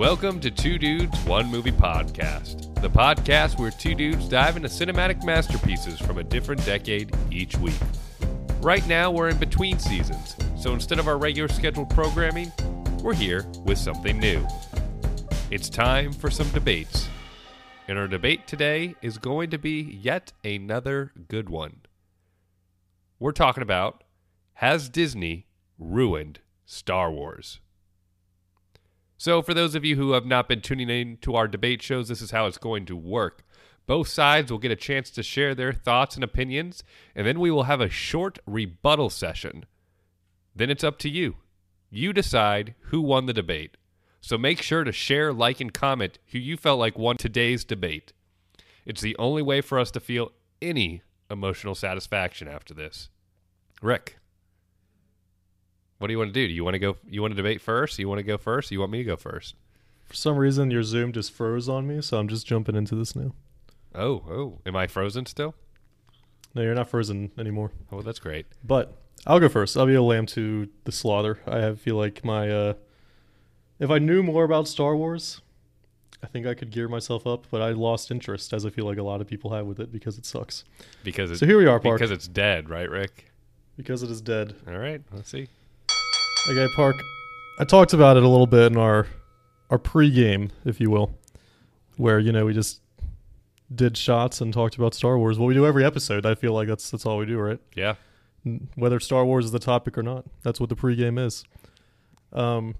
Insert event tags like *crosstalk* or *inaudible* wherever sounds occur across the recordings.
Welcome to Two Dudes, One Movie Podcast, the podcast where two dudes dive into cinematic masterpieces from a different decade each week. Right now, we're in between seasons, so instead of our regular scheduled programming, we're here with something new. It's time for some debates. And our debate today is going to be yet another good one. We're talking about Has Disney ruined Star Wars? So, for those of you who have not been tuning in to our debate shows, this is how it's going to work. Both sides will get a chance to share their thoughts and opinions, and then we will have a short rebuttal session. Then it's up to you. You decide who won the debate. So make sure to share, like, and comment who you felt like won today's debate. It's the only way for us to feel any emotional satisfaction after this. Rick, what do you want to do? Do you want to go? You want to debate first? You want to go first? You want me to go first? For some reason, your Zoom just froze on me, so I'm just jumping into this now. Oh, oh, am I frozen still? No, you're not frozen anymore. Oh, that's great. But I'll go first. I'll be a lamb to the slaughter. I have, feel like my uh, if I knew more about Star Wars, I think I could gear myself up. But I lost interest, as I feel like a lot of people have with it, because it sucks. Because it's, So here we are, Park. because it's dead, right, Rick? Because it is dead. All right, let's see. Okay, Park. I talked about it a little bit in our our pregame, if you will, where you know we just did shots and talked about Star Wars. Well, we do every episode. I feel like that's that's all we do, right? Yeah, Whether Star Wars is the topic or not, that's what the pregame is. Um,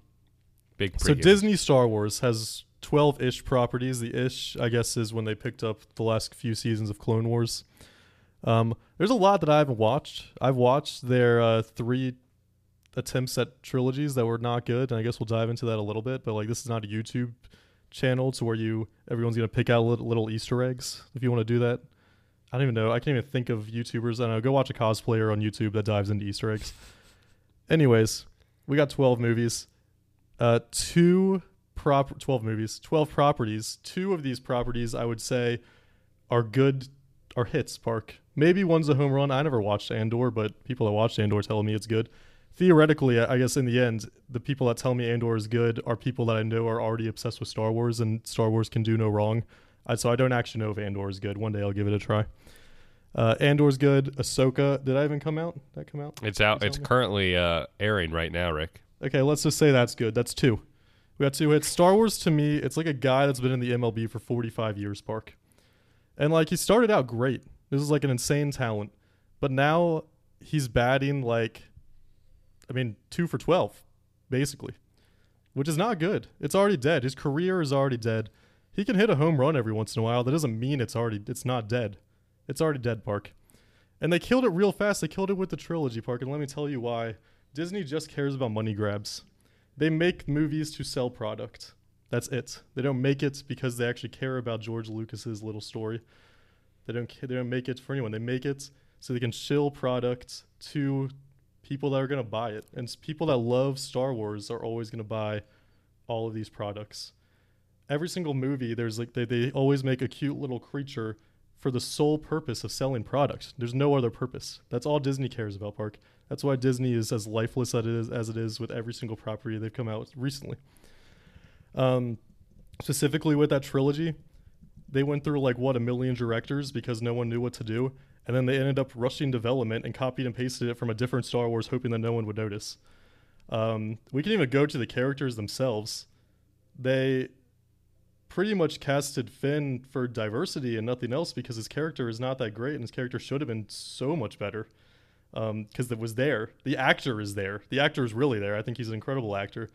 big. so. Disney Star Wars has twelve ish properties. The ish, I guess, is when they picked up the last few seasons of Clone Wars. Um, there's a lot that I haven't watched. I've watched their uh, three attempts at trilogies that were not good, and I guess we'll dive into that a little bit. But like, this is not a YouTube channel to where you everyone's gonna pick out little, little Easter eggs. If you want to do that, I don't even know. I can't even think of YouTubers. I know. Go watch a cosplayer on YouTube that dives into Easter eggs. Anyways, we got 12 movies, uh, two prop 12 movies, 12 properties. Two of these properties I would say are good, are hits. Park. Maybe one's a home run. I never watched Andor, but people that watched Andor tell me it's good theoretically, I guess in the end, the people that tell me Andor is good are people that I know are already obsessed with Star Wars, and Star Wars can do no wrong. I, so I don't actually know if Andor is good. One day I'll give it a try. Uh, Andor's good. Ahsoka, did I even come out? Did that come out? it's out. It's me. currently uh, airing right now, Rick. Okay, let's just say that's good. That's two. We got two hits. Star Wars to me, it's like a guy that's been in the MLB for 45 years, Park. And like he started out great. This is like an insane talent. But now he's batting like I mean, 2 for 12 basically, which is not good. It's already dead. His career is already dead. He can hit a home run every once in a while. That doesn't mean it's already it's not dead. It's already dead, Park. And they killed it real fast. They killed it with the trilogy, Park, and let me tell you why. Disney just cares about money grabs. They make movies to sell product. That's it. They don't make it because they actually care about George Lucas's little story. They don't. They don't make it for anyone. They make it so they can shill product to people that are going to buy it. And people that love Star Wars are always going to buy all of these products. Every single movie, there's like they, they always make a cute little creature for the sole purpose of selling product. There's no other purpose. That's all Disney cares about, Park. That's why Disney is as lifeless as it is, as it is with every single property they've come out recently. Um, specifically with that trilogy, they went through like what a million directors because no one knew what to do, and then they ended up rushing development and copied and pasted it from a different Star Wars, hoping that no one would notice. Um, we can even go to the characters themselves. They pretty much casted Finn for diversity and nothing else because his character is not that great, and his character should have been so much better because it was there. The actor is there. The actor is really there. I think he's an incredible actor,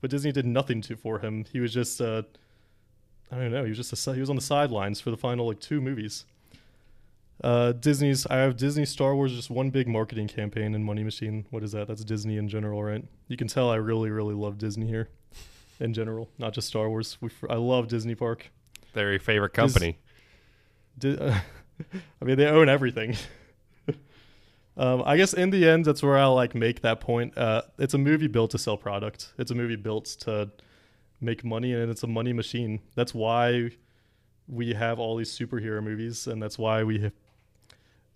but Disney did nothing to for him. He was just uh, I don't know. He was just a, he was on the sidelines for the final like two movies. Uh, Disney's I have Disney Star Wars just one big marketing campaign and money machine. What is that? That's Disney in general, right? You can tell I really really love Disney here, in general, not just Star Wars. We, I love Disney Park. Their favorite company. Di- *laughs* I mean, they own everything. *laughs* um, I guess in the end, that's where I'll like make that point. Uh, it's a movie built to sell product. It's a movie built to make money, and it's a money machine. That's why we have all these superhero movies, and that's why we have.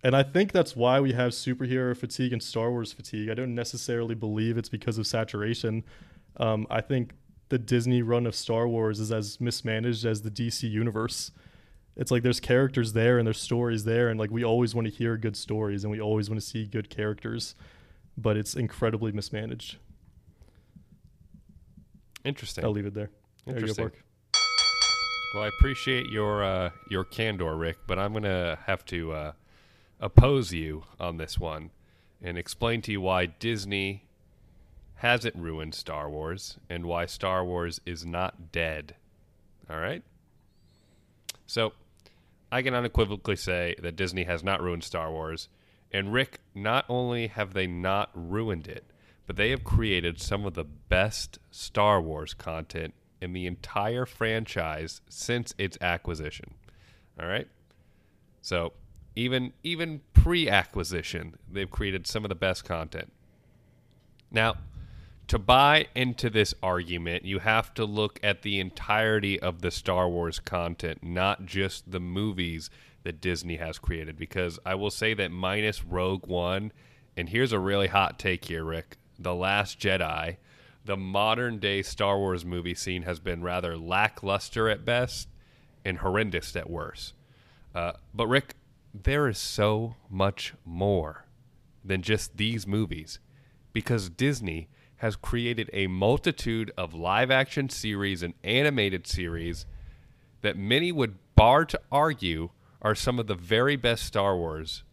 And I think that's why we have superhero fatigue and Star Wars fatigue. I don't necessarily believe it's because of saturation. Um, I think the Disney run of Star Wars is as mismanaged as the DC universe. It's like there's characters there and there's stories there, and like we always want to hear good stories and we always want to see good characters, but it's incredibly mismanaged. Interesting. I'll leave it there. There you go, Interesting. Well, I appreciate your uh, your candor, Rick, but I'm gonna have to uh, oppose you on this one and explain to you why Disney hasn't ruined Star Wars and why Star Wars is not dead. All right. So, I can unequivocally say that Disney has not ruined Star Wars, and Rick, not only have they not ruined it, but they have created some of the best Star Wars content in the entire franchise since its acquisition. All right? So, even even pre-acquisition, they've created some of the best content. Now, to buy into this argument, you have to look at the entirety of the Star Wars content, not just the movies that Disney has created. Because I will say that minus Rogue One, and here's a really hot take here, Rick The Last Jedi, the modern day Star Wars movie scene has been rather lackluster at best and horrendous at worst. Uh, but, Rick, there is so much more than just these movies because Disney has created a multitude of live action series and animated series that many would bar to argue are some of the very best Star Wars.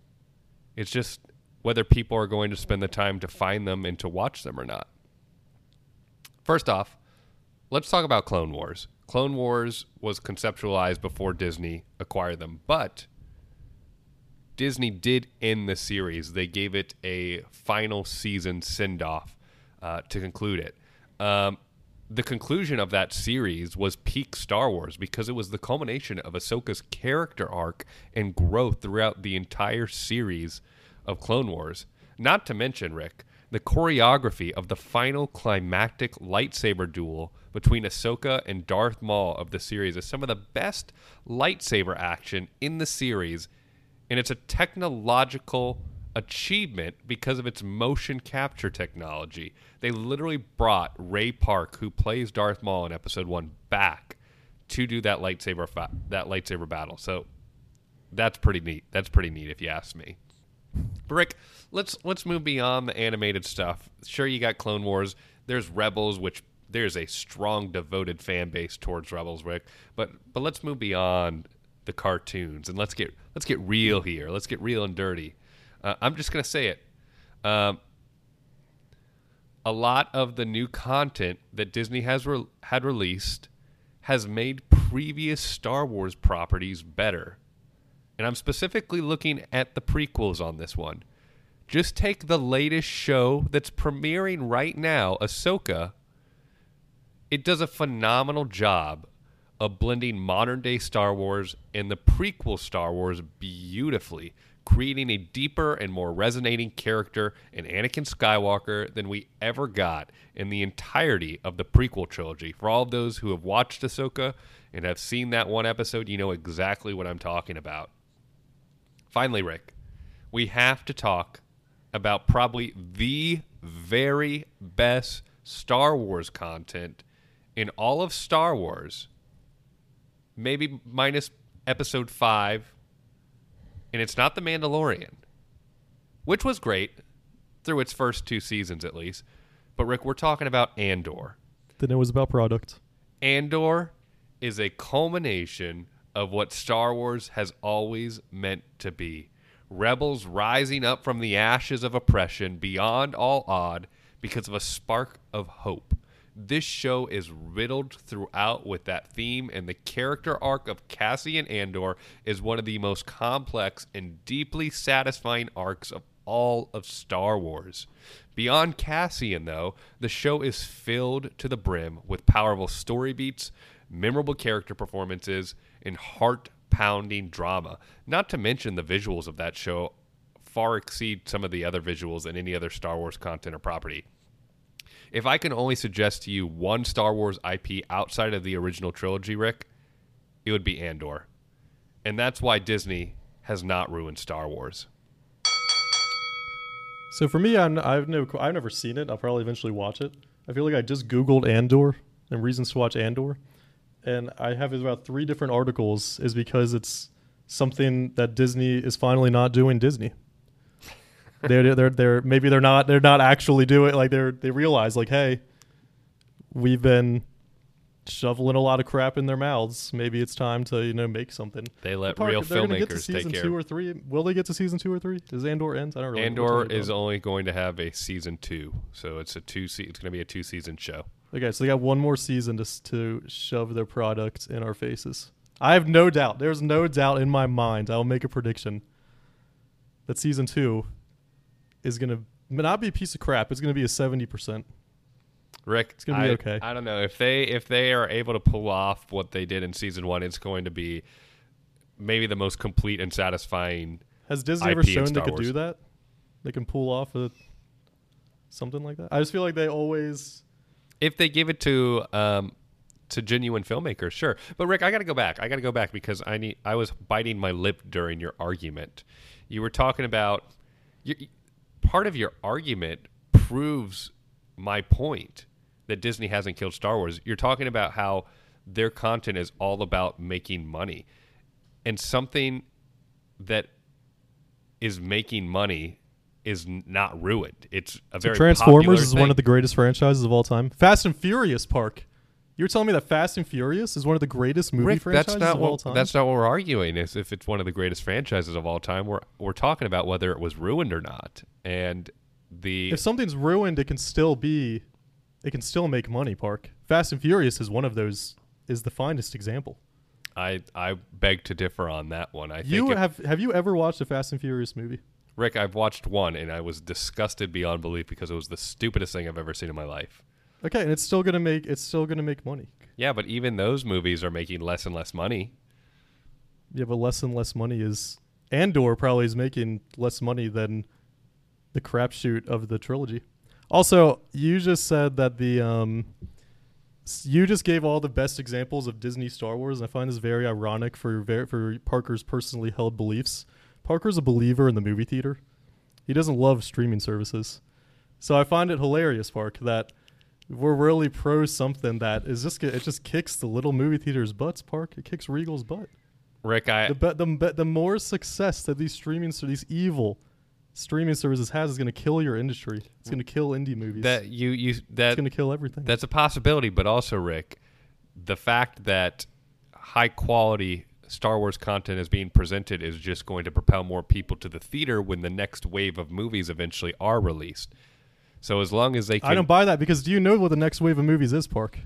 It's just whether people are going to spend the time to find them and to watch them or not. First off, let's talk about Clone Wars. Clone Wars was conceptualized before Disney acquired them, but Disney did end the series. They gave it a final season send off uh, to conclude it. Um, the conclusion of that series was peak Star Wars because it was the culmination of Ahsoka's character arc and growth throughout the entire series of Clone Wars. Not to mention, Rick, the choreography of the final climactic lightsaber duel between Ahsoka and Darth Maul of the series is some of the best lightsaber action in the series, and it's a technological achievement because of its motion capture technology. They literally brought Ray Park, who plays Darth Maul in Episode One, back to do that lightsaber fa- that lightsaber battle. So that's pretty neat. That's pretty neat, if you ask me. But Rick, let's let's move beyond the animated stuff. Sure, you got Clone Wars. There's Rebels, which there's a strong, devoted fan base towards Rebels, Rick. But but let's move beyond the cartoons and let's get let's get real here. Let's get real and dirty. Uh, I'm just gonna say it. Um, a lot of the new content that Disney has re- had released has made previous Star Wars properties better. And I'm specifically looking at the prequels on this one. Just take the latest show that's premiering right now, Ahsoka. It does a phenomenal job of blending modern day Star Wars and the prequel Star Wars beautifully, creating a deeper and more resonating character in Anakin Skywalker than we ever got in the entirety of the prequel trilogy. For all of those who have watched Ahsoka and have seen that one episode, you know exactly what I'm talking about. Finally, Rick, we have to talk about probably the very best Star Wars content in all of Star Wars, maybe minus episode 5, and it's not The Mandalorian, which was great through its first two seasons at least. But, Rick, we're talking about Andor. Then it was about product. Andor is a culmination of what Star Wars has always meant to be. Rebels rising up from the ashes of oppression beyond all odd because of a spark of hope. This show is riddled throughout with that theme, and the character arc of Cassian Andor is one of the most complex and deeply satisfying arcs of all of Star Wars. Beyond Cassian, though, the show is filled to the brim with powerful story beats, memorable character performances, and heart pounding drama. Not to mention the visuals of that show far exceed some of the other visuals in any other Star Wars content or property. If I can only suggest to you one Star Wars IP outside of the original trilogy, Rick, it would be Andor. And that's why Disney has not ruined Star Wars. So for me, I'm, I've never I've never seen it. I'll probably eventually watch it. I feel like I just Googled Andor and reasons to watch Andor, and I have about three different articles. Is because it's something that Disney is finally not doing. Disney. They're they're they're maybe they're not they're not actually doing like they're they realize like hey, we've been shoveling a lot of crap in their mouths. Maybe it's time to you know make something. They let Parker, real they're gonna get to filmmakers take season care. two or three. Will they get to season two or three? Does Andor end? I don't really. know Andor is only going to have a season two, so it's a two. Se- it's going to be a two season show. Okay, so they got one more season to to shove their product in our faces. I have no doubt. There's no doubt in my mind. I will make a prediction that season two is gonna not be a piece of crap. It's gonna be a seventy percent. Rick, It's gonna be I- okay. I don't know if they if they are able to pull off what they did in season one. It's going to be maybe the most complete and satisfying. Has Disney ever IP in shown they could Wars. do that? They can pull off a something like that. I just feel like they always. If they give it to um, to genuine filmmakers, sure. But Rick, I got to go back. I got to go back because I need. I was biting my lip during your argument. You were talking about you, part of your argument proves my point that Disney hasn't killed Star Wars. You're talking about how their content is all about making money, and something that is making money is not ruined. It's a very Transformers is one of the greatest franchises of all time. Fast and Furious Park. You're telling me that Fast and Furious is one of the greatest movie Rick, franchises that's not of all what time? that's not what we're arguing. Is if it's one of the greatest franchises of all time. We're we're talking about whether it was ruined or not. And the if something's ruined, it can still be, it can still make money. Park. Fast and Furious is one of those. Is the finest example. I I beg to differ on that one. I You if- have have you ever watched a Fast and Furious movie? Rick, I've watched one and I was disgusted beyond belief because it was the stupidest thing I've ever seen in my life. Okay, and it's still gonna make it's still gonna make money. Yeah, but even those movies are making less and less money. Yeah, but less and less money is Andor probably is making less money than the crapshoot of the trilogy. Also, you just said that the um, you just gave all the best examples of Disney Star Wars, and I find this very ironic for ver- for Parker's personally held beliefs. Parker's a believer in the movie theater. He doesn't love streaming services, so I find it hilarious, Park, that we're really pro something that is just it just kicks the little movie theaters' butts. Park, it kicks Regal's butt Rick, I the be- the the more success that these streaming so these evil streaming services has is going to kill your industry. It's going to kill indie movies. that you you it's that going to kill everything. That's a possibility, but also, Rick, the fact that high quality Star Wars content is being presented is just going to propel more people to the theater when the next wave of movies eventually are released. So as long as they can, I don't buy that because do you know what the next wave of movies is, Park?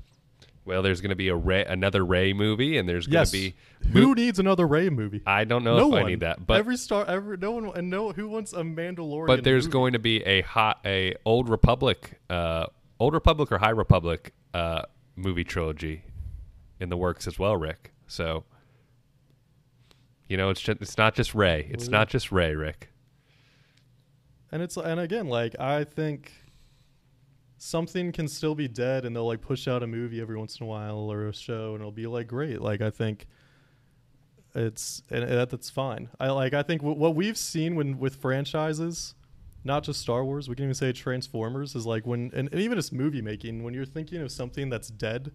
well, there's going to be a Rey, another Rey movie, and there's going Yes. to be. Who needs another Rey movie? I don't know no if one. I need that, but every star, every no one, and no who wants a Mandalorian? but there's movie? going to be a hot a Old Republic, uh, Old Republic or High Republic uh, movie trilogy in the works as well, Rick. So you know, it's just, it's not just Rey. It's not just Rey, Rick. and it's and again like I think something can still be dead and they'll like push out a movie every once in a while or a show and it'll be like great. Like I think it's and that, that's fine. I like I think w- what we've seen when with franchises not just Star Wars we can even say Transformers is like when and, and even just movie making when you're thinking of something that's dead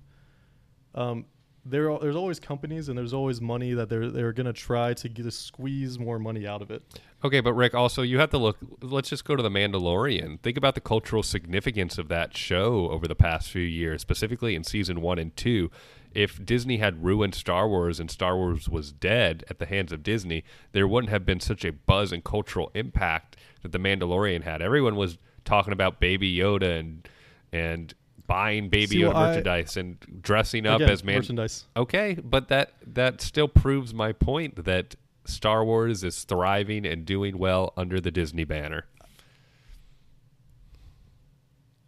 um there there's always companies and there's always money that they're they're gonna try to get to squeeze more money out of it Okay, but Rick, also you have to look. Let's just go to the Mandalorian. Think about the cultural significance of that show over the past few years, specifically in season one and two. If Disney had ruined Star Wars and Star Wars was dead at the hands of Disney, there wouldn't have been such a buzz and cultural impact that the Mandalorian had. Everyone was talking about Baby Yoda and and buying Baby See, Yoda well, I- merchandise and dressing up Again, as man. merchandise Okay, but that that still proves my point that Star Wars is thriving and doing well under the Disney banner.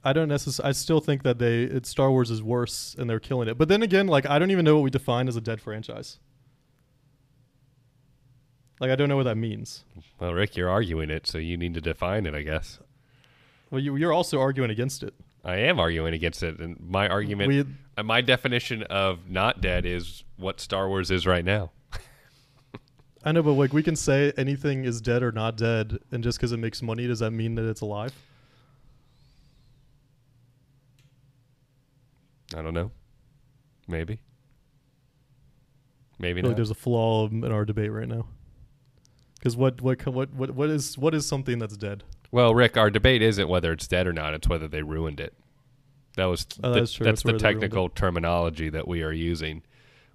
I don't necessarily. I still think that they it, Star Wars is worse and they're killing it. But then again, like I don't even know what we define as a dead franchise. Like I don't know what that means. Well, Rick, you're arguing it, so you need to define it, I guess. Well, you, you're also arguing against it. I am arguing against it, and my argument, We, uh, my definition of not dead is what Star Wars is right now. I know, but like we can say anything is dead or not dead, and just because it makes money, does that mean that it's alive? I don't know. Maybe. Maybe feel like not. there's a flaw in our debate right now. Because what, what what what what is what is something that's dead? Well, Rick, our debate isn't whether it's dead or not; it's whether they ruined it. That was Oh, the- that's true. that's That's the where they ruined technical terminology that we are using.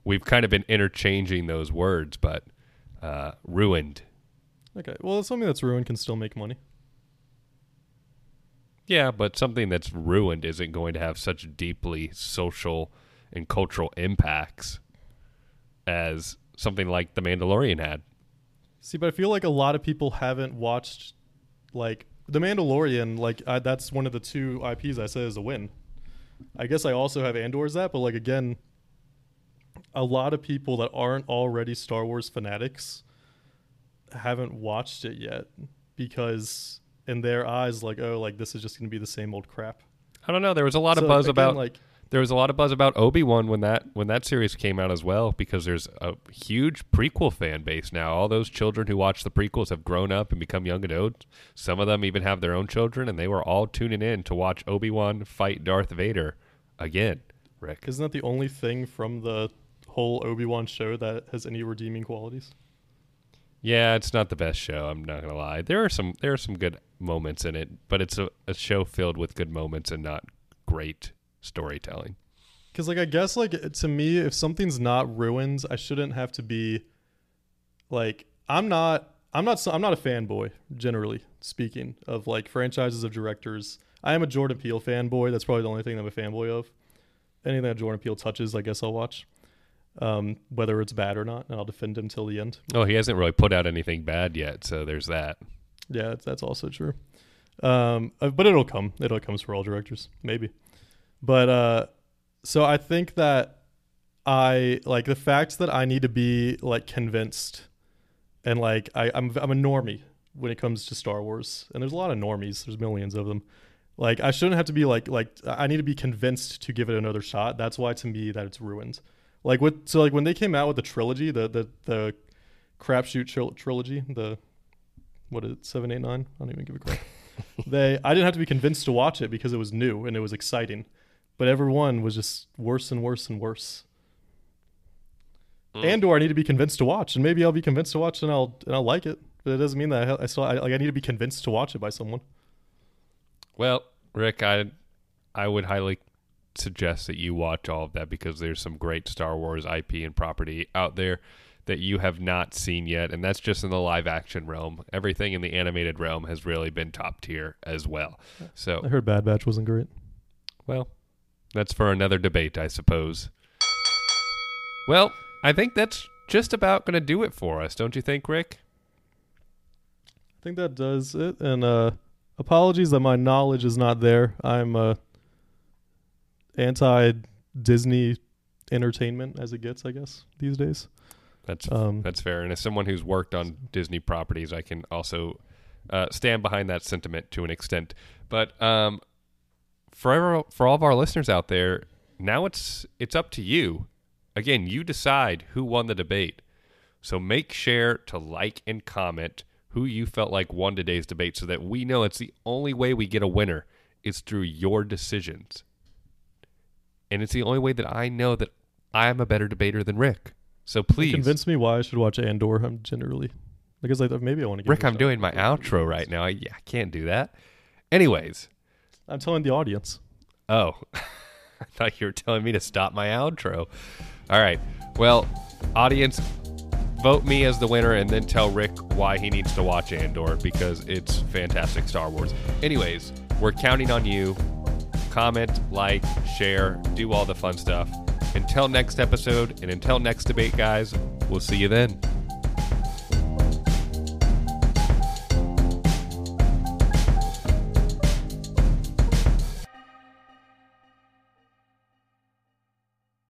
We've kind of been interchanging those words, but uh, ruined. Okay, well, something that's ruined can still make money. Yeah, but something that's ruined isn't going to have such deeply social and cultural impacts as something like The Mandalorian had. See, but I feel like a lot of people haven't watched, like The Mandalorian. Like I, that's one of the two IPs I said is a win. I guess I also have Andor's that, but like again, a lot of people that aren't already Star Wars fanatics haven't watched it yet because in their eyes, like oh, like this is just gonna be the same old crap. I don't know. There was a lot of buzz again, about like there was a lot of buzz about Obi Wan when that when that series came out as well because there's a huge prequel fan base now. All those children who watch the prequels have grown up and become young adults. Some of them even have their own children, and they were all tuning in to watch Obi Wan fight Darth Vader again. Rick, isn't that the only thing from the whole Obi Wan show that has any redeeming qualities? yeah, it's not the best show. I'm not gonna lie. There are some there are some good moments in it, but it's a, a show filled with good moments and not great storytelling. Because like I guess like to me, if something's not ruins, I shouldn't have to be like I'm not I'm not I'm not a fanboy generally speaking of like franchises of directors. I am a Jordan Peele fanboy. That's probably the only thing I'm a fanboy of. Anything that Jordan Peele touches, I guess I'll watch, um, whether it's bad or not, and I'll defend him till the end. Oh, he hasn't really put out anything bad yet, so there's that. Yeah, that's, that's also true. Um, uh, but it'll come. It'll comes for all directors, maybe. But uh, so I think that I like the fact that I need to be like convinced, and like I, I'm I'm a normie when it comes to Star Wars, and there's a lot of normies. There's millions of them. Like I shouldn't have to be like like I need to be convinced to give it another shot. That's why to me that it's ruined. Like with so like when they came out with the trilogy, the the the crapshoot tril- trilogy, the what is it, seven, eight, nine? I don't even give a crap. *laughs* they I didn't have to be convinced to watch it because it was new and it was exciting. But every one was just worse and worse and worse. Mm. Andor I need to be convinced to watch, and maybe I'll be convinced to watch and I'll and I'll like it. But it doesn't mean that I, I still I, like I need to be convinced to watch it by someone. Well, Rick, I I would highly suggest that you watch all of that because there's some great Star Wars IP and property out there that you have not seen yet, and that's just in the live action realm. Everything in the animated realm has really been top tier as well. So, I heard Bad Batch wasn't great. well, that's for another debate, I suppose. Well, I think that's just about going to do it for us, don't you think, Rick? I think that does it. And uh, apologies that my knowledge is not there. I'm uh, anti Disney entertainment as it gets, I guess, these days. That's Um, That's fair. And as someone who's worked on Disney properties, I can also uh, stand behind that sentiment to an extent. But um, for ever, for all of our listeners out there, now it's it's up to you. Again, you decide who won the debate. So make sure to like and comment who you felt like won today's debate, so that we know it's the only way we get a winner is through your decisions. And it's the only way that I know that I am a better debater than Rick. So please Convince me why I should watch Andor. I'm generally because like maybe I want to. Rick, I'm doing my outro right now. I, yeah, I can't do that. Anyways, I'm telling the audience. oh, *laughs* I thought you were telling me to stop my outro. All right. Well, audience, vote me as the winner and then tell Rick why he needs to watch Andor because it's fantastic Star Wars. Anyways, we're counting on you. Comment, like, share, do all the fun stuff. Until next episode and until next debate, guys, we'll see you then.